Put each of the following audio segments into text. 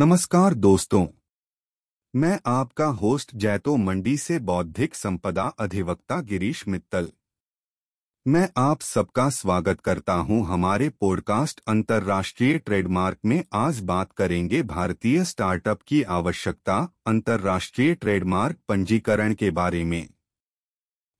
नमस्कार दोस्तों। मैं आपका होस्ट जैतो मंडी से बौद्धिक संपदा अधिवक्ता गिरीश मित्तल। मैं आप सबका स्वागत करता हूँ हमारे पॉडकास्ट अंतर्राष्ट्रीय ट्रेडमार्क में। आज बात करेंगे भारतीय स्टार्टअप की आवश्यकता अंतर्राष्ट्रीय ट्रेडमार्क पंजीकरण के बारे में।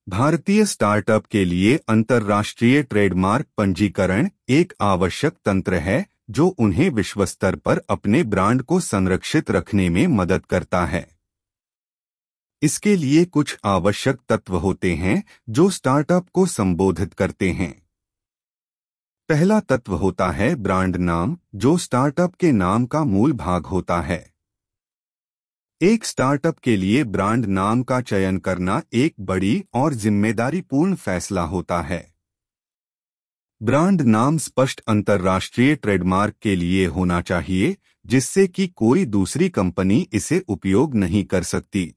भारतीय स्टार्टअप के लिए अंतर्राष्ट्रीय ट्रेडमार्क पंजीकरण एक आवश्यक तंत्र है जो उन्हें विश्व स्तर पर अपने ब्रांड को संरक्षित रखने में मदद करता है। इसके लिए कुछ आवश्यक तत्व होते हैं जो स्टार्टअप को संबोधित करते हैं। पहला तत्व होता है ब्रांड नाम, जो स्टार्टअप के नाम का मूल भाग होता है। एक स्टार्टअप के लिए ब्रांड नाम का चयन करना एक बड़ी और जिम्मेदारीपूर्ण फैसला होता है। ब्रांड नाम स्पष्ट अंतर्राष्ट्रीय ट्रेडमार्क के लिए होना चाहिए, जिससे कि कोई दूसरी कंपनी इसे उपयोग नहीं कर सकती।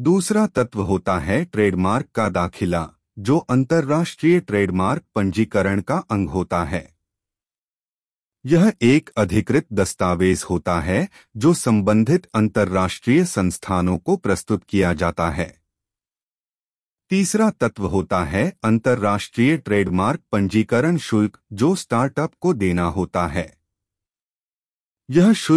दूसरा तत्व होता है ट्रेडमार्क का दाखिला, जो अंतर्राष्ट्रीय ट्रेडमार्क पंजीकरण का अंग होता है। यह एक अधिकृत दस्तावेज़ होता है, जो संबंधित अंतर्राष्ट्रीय संस्थानों को प्रस्तुत किया जाता है। तीसरा तत्व होता है अंतर्राष्ट्रीय ट्रेडमार्क पंजीकरण शुल्क, जो स्टार्टअप को देना होता है। यह शुल्क